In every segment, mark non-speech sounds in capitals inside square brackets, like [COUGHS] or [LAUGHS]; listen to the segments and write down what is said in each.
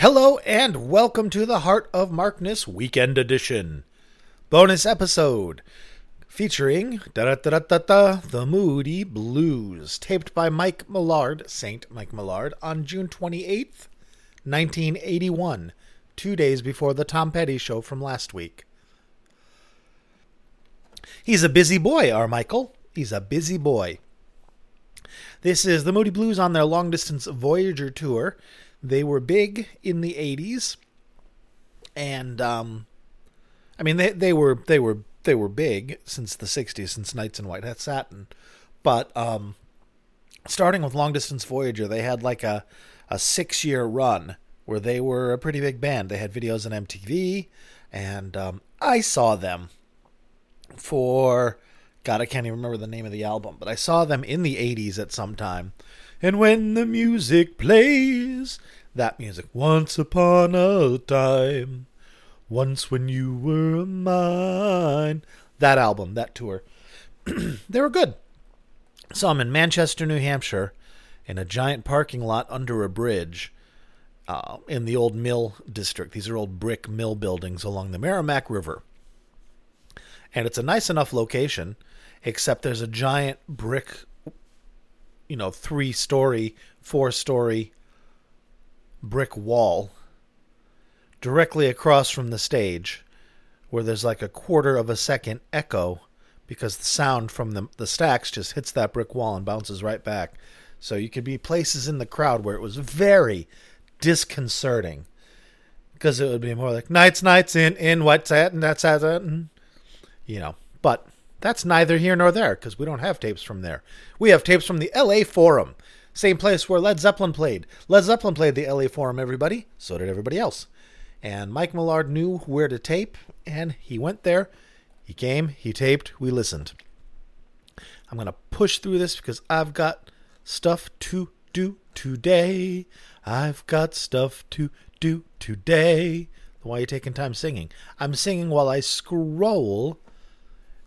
Hello and welcome to the Heart of Markness Weekend Edition. Bonus episode featuring da da da da The Moody Blues, taped by Mike Millard, Saint Mike Millard, on June 28th, 1981, two days before the Tom Petty show from last week. He's a busy boy, our Michael. He's a busy boy. This is the Moody Blues on their long distance Voyager tour. They were big in the 80s. And um I mean they they were they were they were big since the 60s since Knights in White Hat Satin. But um starting with Long Distance Voyager, they had like a a 6-year run where they were a pretty big band. They had videos on MTV and um I saw them for God, I can't even remember the name of the album, but I saw them in the 80s at some time. And when the music plays, that music, once upon a time, once when you were mine, that album, that tour, [CLEARS THROAT] they were good. Saw them in Manchester, New Hampshire, in a giant parking lot under a bridge. Uh, in the old mill district. These are old brick mill buildings along the Merrimack River. And it's a nice enough location except there's a giant brick, you know, three story, four story brick wall directly across from the stage where there's like a quarter of a second echo because the sound from the, the stacks just hits that brick wall and bounces right back. So you could be places in the crowd where it was very disconcerting because it would be more like nights, nights in, in what's that and that's that, and, you know, but that's neither here nor there because we don't have tapes from there. We have tapes from the LA Forum, same place where Led Zeppelin played. Led Zeppelin played the LA Forum, everybody. So did everybody else. And Mike Millard knew where to tape, and he went there. He came, he taped, we listened. I'm going to push through this because I've got stuff to do today. I've got stuff to do today. Why are you taking time singing? I'm singing while I scroll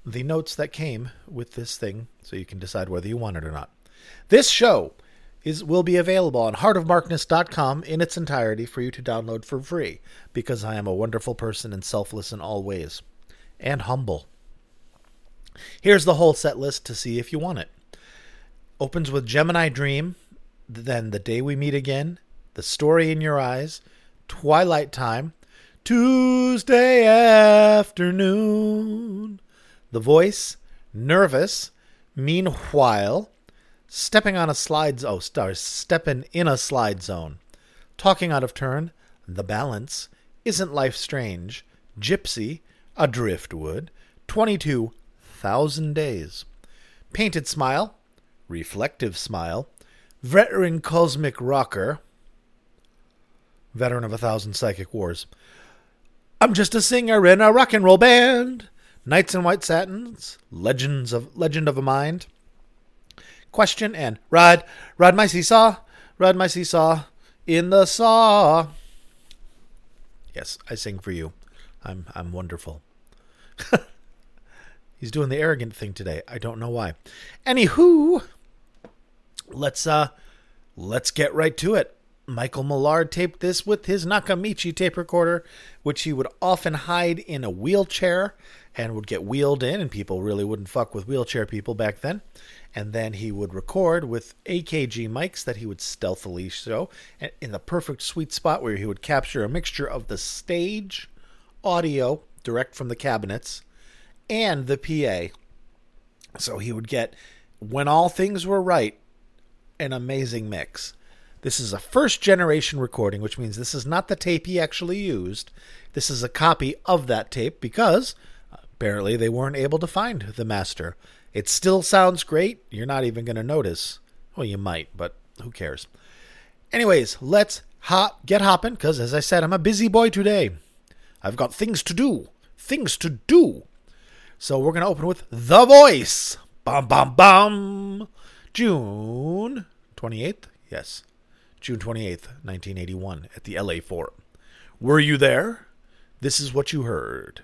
the notes that came with this thing so you can decide whether you want it or not. This show is will be available on heartofmarkness.com in its entirety for you to download for free because I am a wonderful person and selfless in all ways and humble. Here's the whole set list to see if you want it. Opens with Gemini Dream, then The Day We Meet Again, The Story in Your Eyes, Twilight Time, Tuesday Afternoon, The Voice, Nervous, Meanwhile, Stepping on a slide oh stars stepping in a slide zone. Talking out of turn, The Balance, Isn't Life Strange, Gypsy, A Driftwood, 22,000 Days. Painted Smile, Reflective Smile, Veteran Cosmic Rocker, Veteran of a Thousand Psychic Wars. I'm just a singer in a rock and roll band. Knights in White Satins, Legends of Legend of a Mind. Question and ride, ride my seesaw, ride my seesaw in the saw. Yes, I sing for you. I'm I'm wonderful. [LAUGHS] He's doing the arrogant thing today. I don't know why. Anywho, let's uh let's get right to it. Michael Millard taped this with his Nakamichi tape recorder, which he would often hide in a wheelchair and would get wheeled in, and people really wouldn't fuck with wheelchair people back then. And then he would record with AKG mics that he would stealthily show in the perfect sweet spot where he would capture a mixture of the stage audio direct from the cabinets and the PA. So he would get, when all things were right, an amazing mix. This is a first generation recording, which means this is not the tape he actually used. This is a copy of that tape because apparently they weren't able to find the master. It still sounds great. You're not even going to notice. Well, you might, but who cares? Anyways, let's hop, get hopping because, as I said, I'm a busy boy today. I've got things to do. Things to do. So we're going to open with The Voice. Bum, bum, bum. June 28th? Yes. June 28th, 1981, at the LA Forum. Were you there? This is what you heard.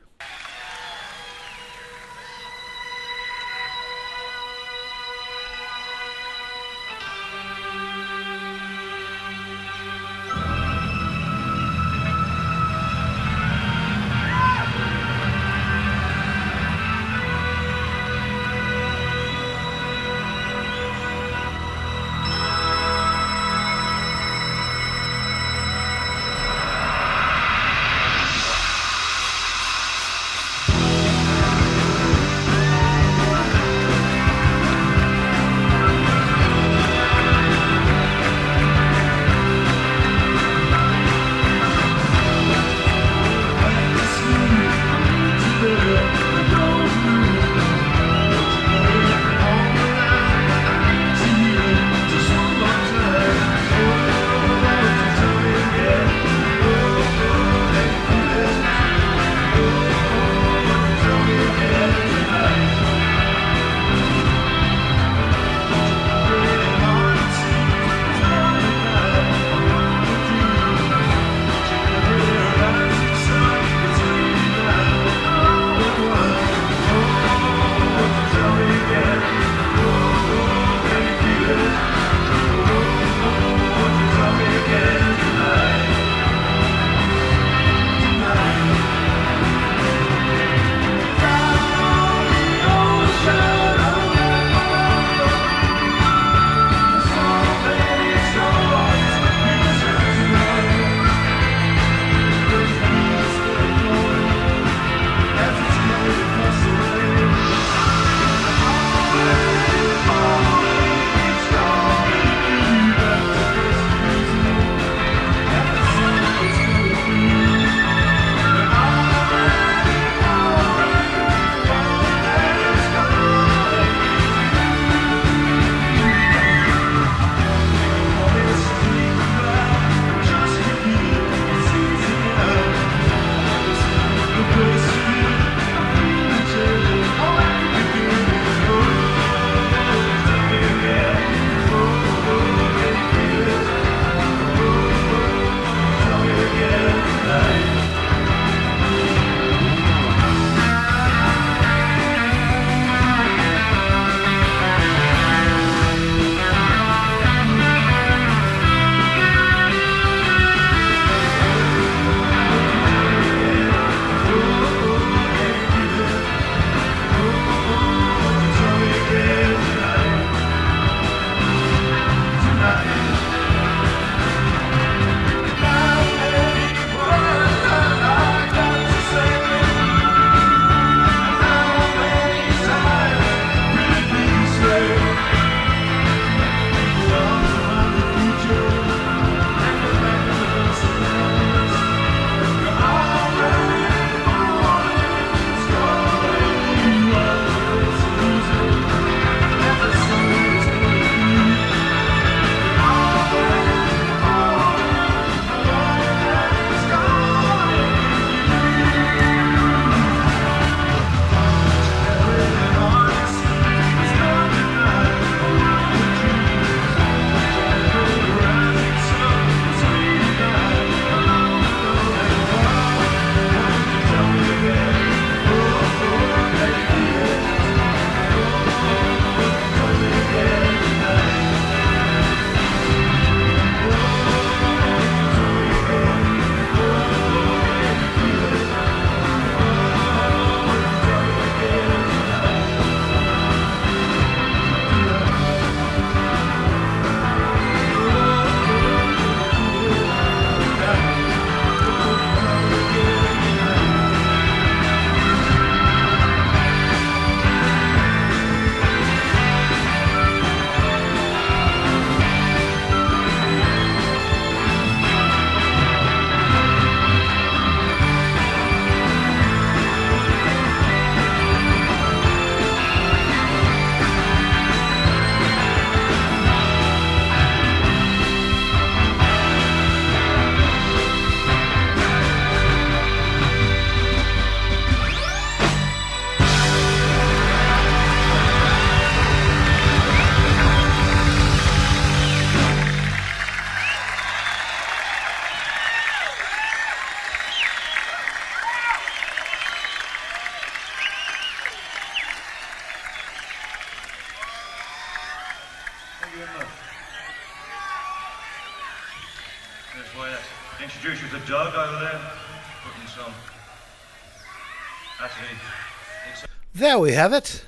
There we have it.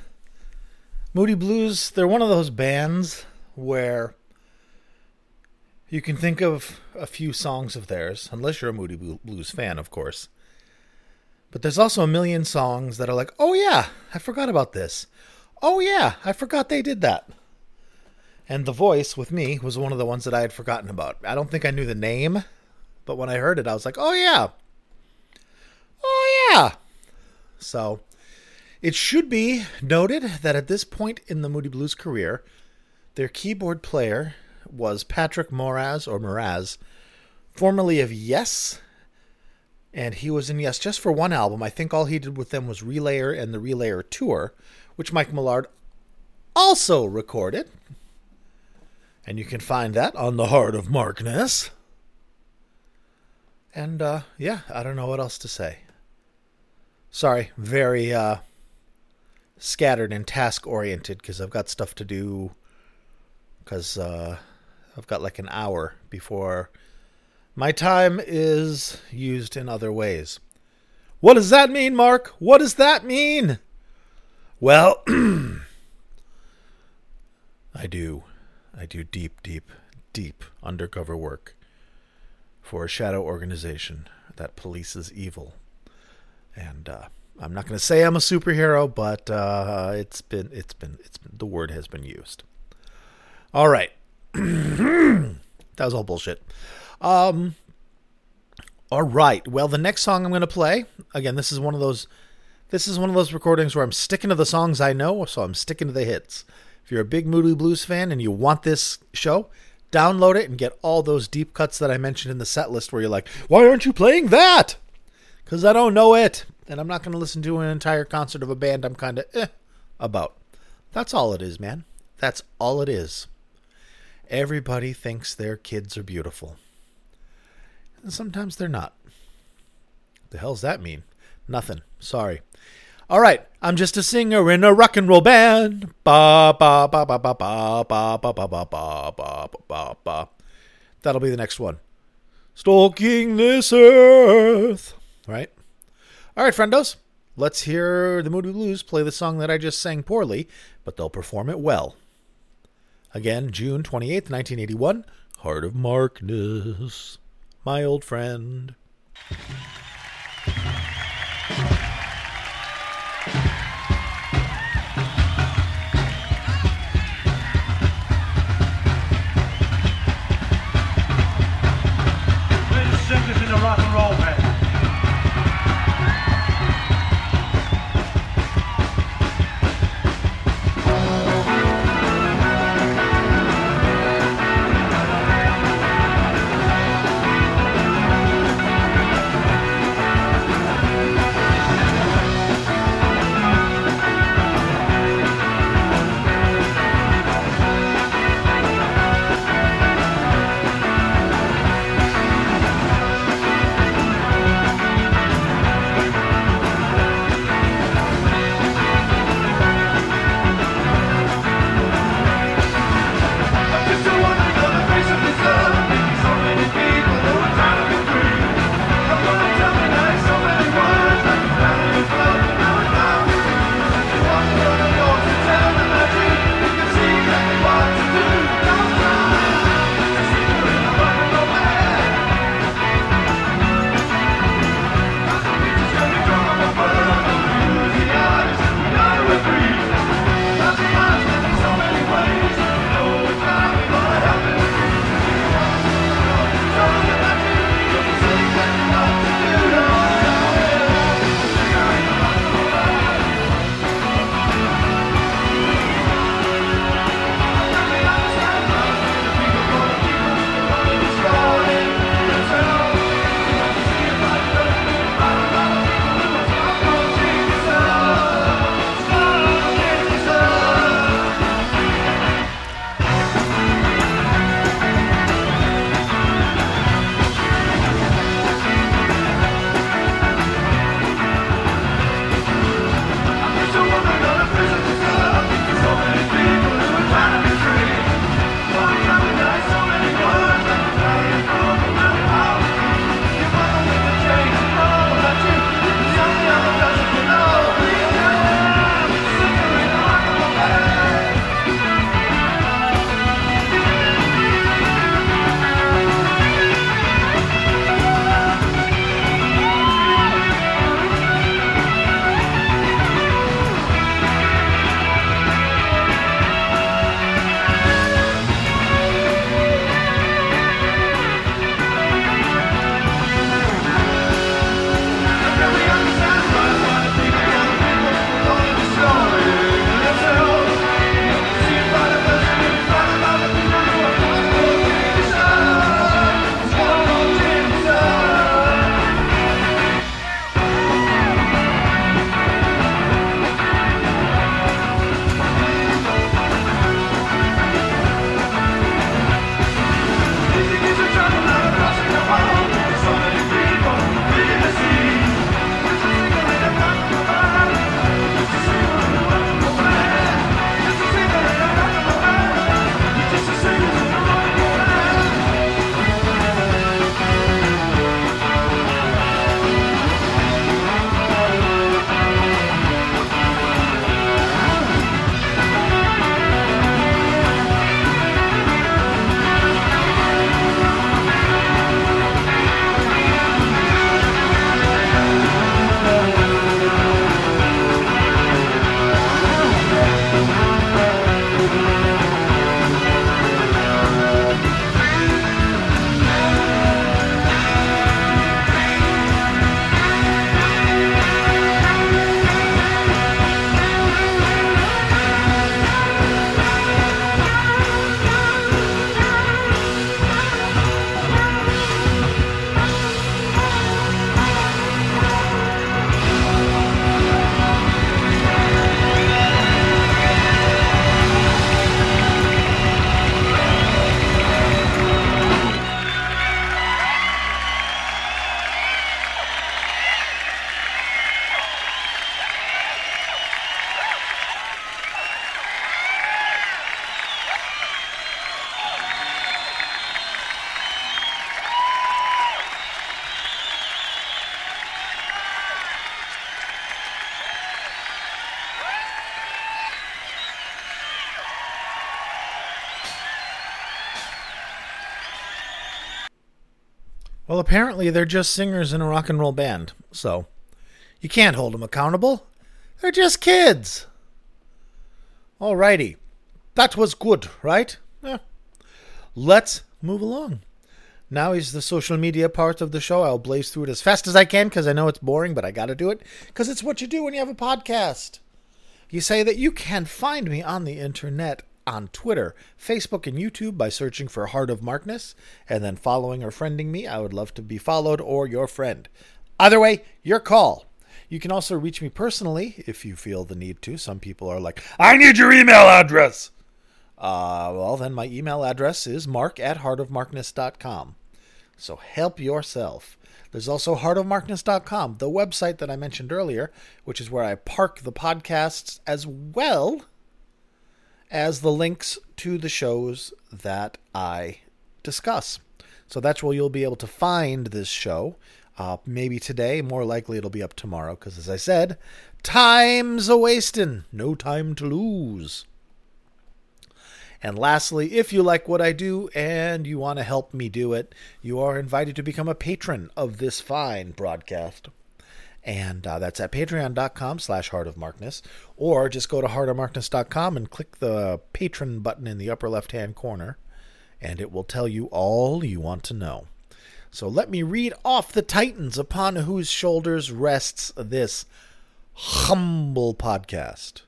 Moody Blues, they're one of those bands where you can think of a few songs of theirs, unless you're a Moody Blues fan, of course. But there's also a million songs that are like, oh yeah, I forgot about this. Oh yeah, I forgot they did that. And The Voice, with me, was one of the ones that I had forgotten about. I don't think I knew the name, but when I heard it, I was like, oh yeah. Oh yeah. So. It should be noted that at this point in the Moody Blues career, their keyboard player was Patrick Moraz or Moraz, formerly of Yes, and he was in Yes just for one album. I think all he did with them was Relayer and the Relayer Tour, which Mike Millard also recorded. And you can find that on The Heart of Markness. And uh, yeah, I don't know what else to say. Sorry, very uh, scattered and task oriented because I've got stuff to do. Because uh, I've got like an hour before my time is used in other ways. What does that mean, Mark? What does that mean? Well, [CLEARS THROAT] I do. I do deep, deep, deep undercover work for a shadow organization that polices evil. And uh, I'm not going to say I'm a superhero, but uh, it's been it's been it's been, the word has been used. All right, [CLEARS THROAT] that was all bullshit. Um, all right. Well, the next song I'm going to play again. This is one of those. This is one of those recordings where I'm sticking to the songs I know, so I'm sticking to the hits. If you're a big Moody Blues fan and you want this show, download it and get all those deep cuts that I mentioned in the set list where you're like, why aren't you playing that? Because I don't know it. And I'm not going to listen to an entire concert of a band I'm kind of eh about. That's all it is, man. That's all it is. Everybody thinks their kids are beautiful. And sometimes they're not. The hell's that mean? Nothing. Sorry. All right, I'm just a singer in a rock and roll band. Ba ba ba ba ba ba ba ba ba ba ba ba ba ba. That'll be the next one. Stalking this earth. Right? All right, friendos. Let's hear the Moody Blues play the song that I just sang poorly, but they'll perform it well. Again, June 28th, 1981, Heart of Markness, my old friend. Well, apparently they're just singers in a rock and roll band, so you can't hold them accountable. They're just kids. Alrighty. That was good, right? Yeah. Let's move along. Now is the social media part of the show. I'll blaze through it as fast as I can because I know it's boring, but I got to do it because it's what you do when you have a podcast. You say that you can find me on the internet on Twitter, Facebook, and YouTube by searching for Heart of Markness and then following or friending me. I would love to be followed or your friend. Either way, your call. You can also reach me personally if you feel the need to. Some people are like, I need your email address. Uh, well, then my email address is mark at heartofmarkness.com. So help yourself. There's also heartofmarkness.com, the website that I mentioned earlier, which is where I park the podcasts as well as the links to the shows that I discuss. So that's where you'll be able to find this show. Uh, maybe today, more likely it'll be up tomorrow, because as I said, time's a wasting, no time to lose. And lastly, if you like what I do and you want to help me do it, you are invited to become a patron of this fine broadcast. And uh, that's at patreon.com slash heart of markness. Or just go to heartofmarkness.com and click the patron button in the upper left hand corner, and it will tell you all you want to know. So let me read off the titans upon whose shoulders rests this humble podcast.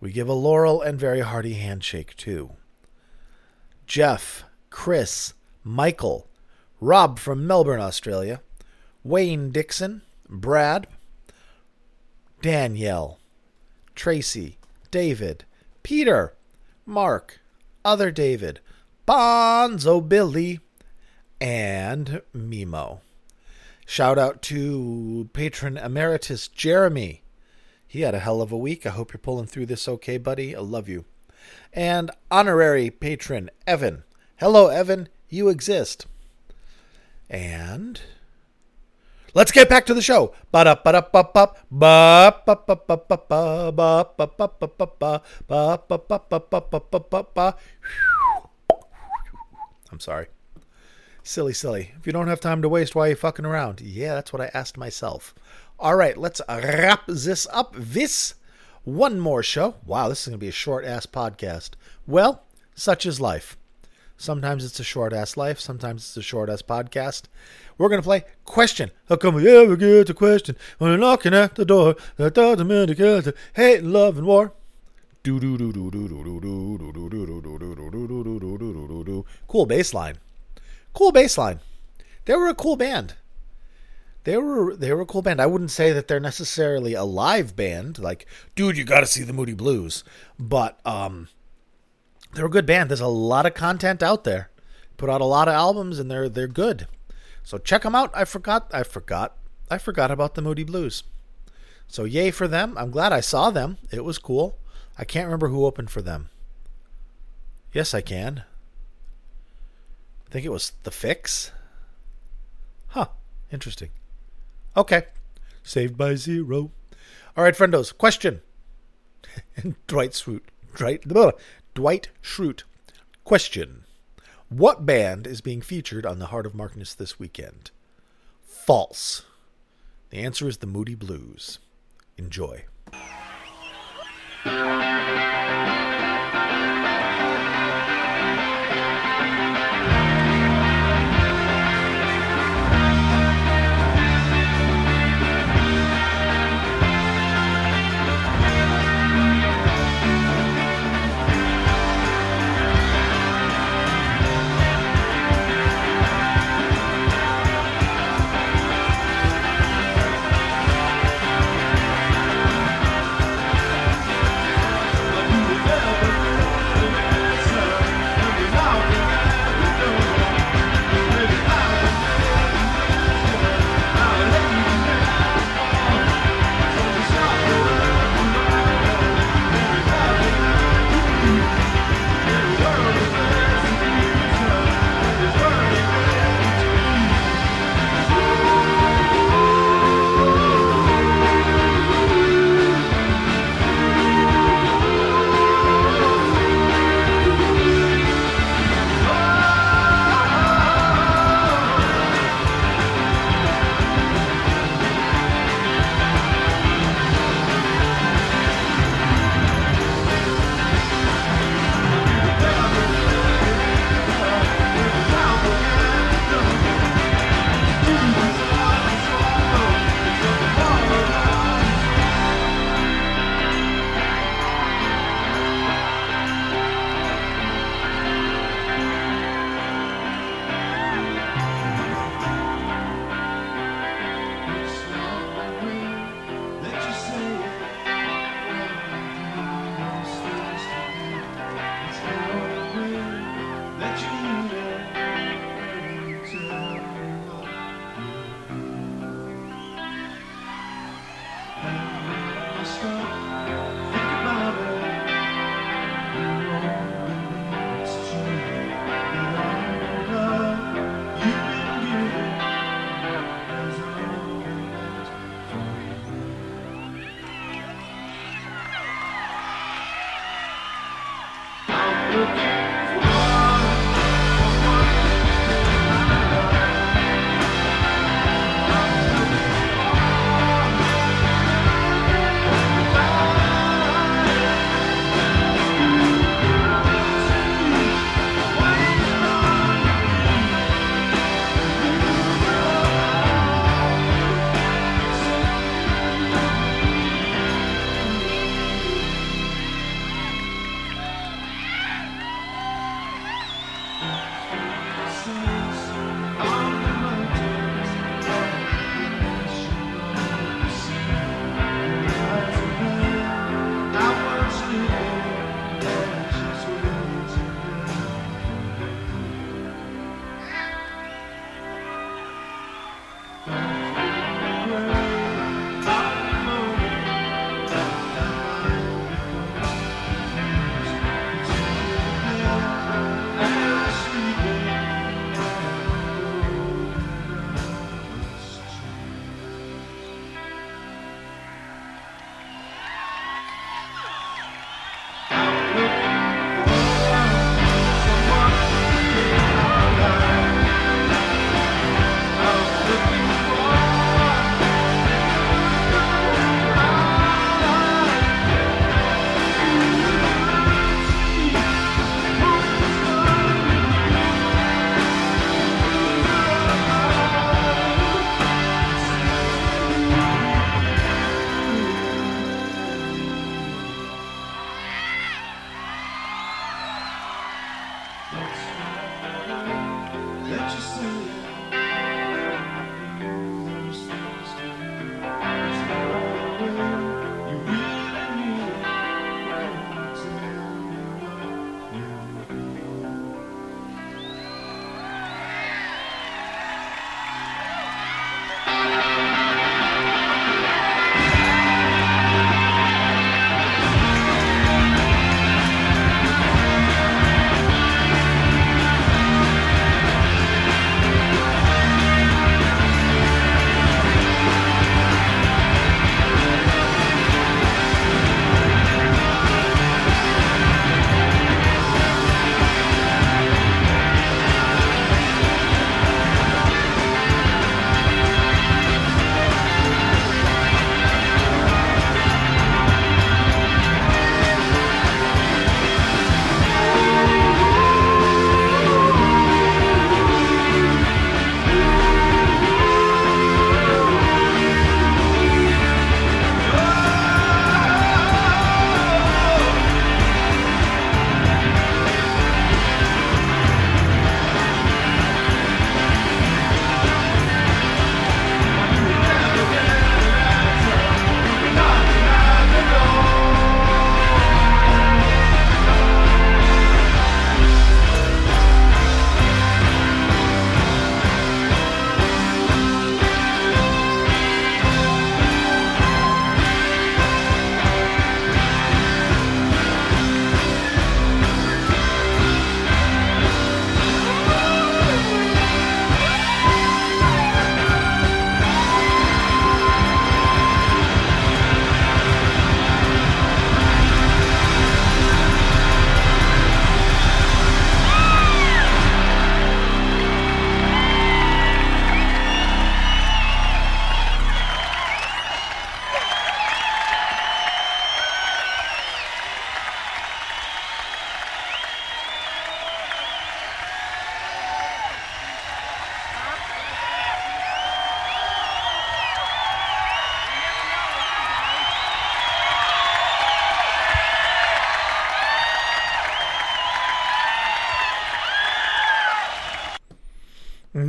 We give a laurel and very hearty handshake too. Jeff, Chris, Michael, Rob from Melbourne, Australia, Wayne Dixon, Brad, Danielle, Tracy, David, Peter, Mark, Other David, Bonzo Billy, and Mimo. Shout out to patron emeritus Jeremy. He had a hell of a week. I hope you're pulling through this okay, buddy. I love you. And honorary patron Evan. Hello, Evan. You exist. And let's get back to the show. I'm sorry. Silly, silly. If you don't have time to waste, why are you fucking around? Yeah, that's what I asked myself. All right, let's wrap this up. This one more show. Wow, this is going to be a short ass podcast. Well, such is life. Sometimes it's a short ass life, sometimes it's a short ass podcast. We're going to play Question. How come we ever get to question when we're knocking at the door? That doesn't mean to get to hate love and war. Cool bass line. Cool bass line. They were a cool band. They were they were a cool band. I wouldn't say that they're necessarily a live band. Like, dude, you got to see the Moody Blues. But um, they're a good band. There's a lot of content out there. Put out a lot of albums, and they're they're good. So check them out. I forgot. I forgot. I forgot about the Moody Blues. So yay for them. I'm glad I saw them. It was cool. I can't remember who opened for them. Yes, I can. I think it was The Fixx. Huh. Interesting. Okay. Saved by zero. All right, friendos. Question. [LAUGHS] Dwight Schrute. Dwight, Dwight Schrute. Question. What band is being featured on the Heart of Markness this weekend? False. The answer is the Moody Blues. Enjoy.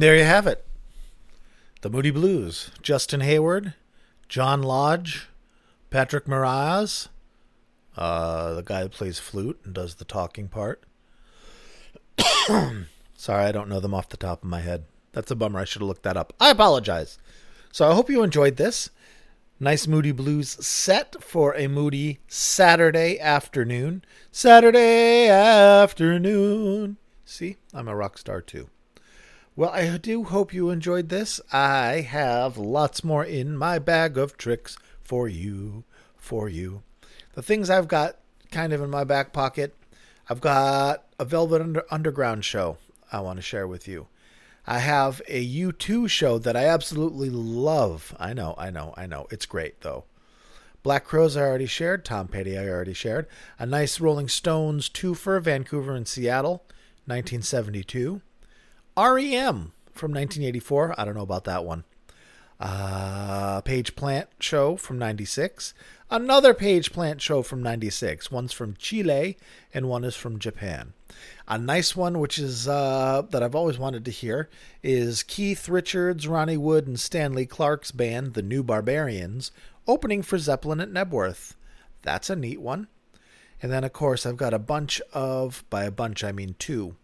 And there you have it. The Moody Blues. Justin Hayward, John Lodge, Patrick Moraz, uh, the guy that plays flute and does the talking part. [COUGHS] Sorry, I don't know them off the top of my head. That's a bummer. I should have looked that up. I apologize. So I hope you enjoyed this. Nice Moody Blues set for a moody Saturday afternoon. Saturday afternoon. See, I'm a rock star too. Well, I do hope you enjoyed this. I have lots more in my bag of tricks for you, for you. The things I've got kind of in my back pocket, I've got a Velvet Under- Underground show I want to share with you. I have a U2 show that I absolutely love. I know, I know, I know. It's great, though. Black Crowes I already shared. Tom Petty I already shared. A nice Rolling Stones twofer, Vancouver and Seattle, 1972. REM from 1984. I don't know about that one. Uh, Page Plant show from 96. Another Page Plant show from 96. One's from Chile and one is from Japan. A nice one, which is uh, that I've always wanted to hear, is Keith Richards, Ronnie Wood, and Stanley Clarke's band, the New Barbarians, opening for Zeppelin at Knebworth. That's a neat one. And then, of course, I've got a bunch of, by a bunch, I mean two,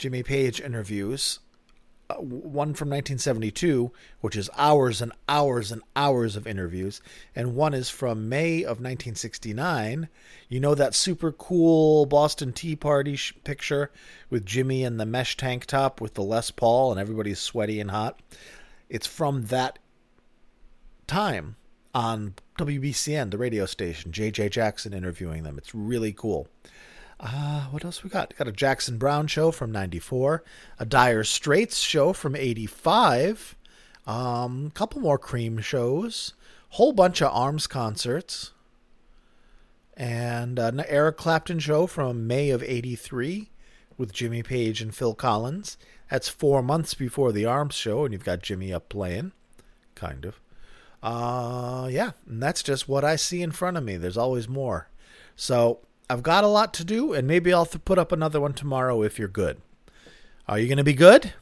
Jimmy Page interviews. Uh, one from 1972, which is hours and hours and hours of interviews, and one is from May of 1969. You know that super cool Boston Tea Party sh- picture with Jimmy in the mesh tank top with the Les Paul and everybody's sweaty and hot? It's from that time on WBCN, the radio station. JJ Jackson interviewing them. It's really cool. Uh, what else we got? Got a Jackson Browne show from 94, a Dire Straits show from 85, um, a couple more Cream shows, whole bunch of Arms concerts, and an Eric Clapton show from May of 83 with Jimmy Page and Phil Collins. That's four months before the Arms show, and you've got Jimmy up playing, kind of. Uh, yeah, and that's just what I see in front of me. There's always more. So I've got a lot to do, and maybe I'll th- put up another one tomorrow if you're good. Are you going to be good?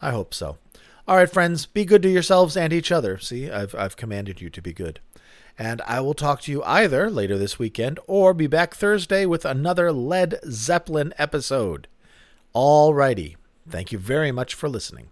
I hope so. All right, friends, be good to yourselves and each other. See, I've, I've commanded you to be good. And I will talk to you either later this weekend or be back Thursday with another Led Zeppelin episode. All righty. Thank you very much for listening.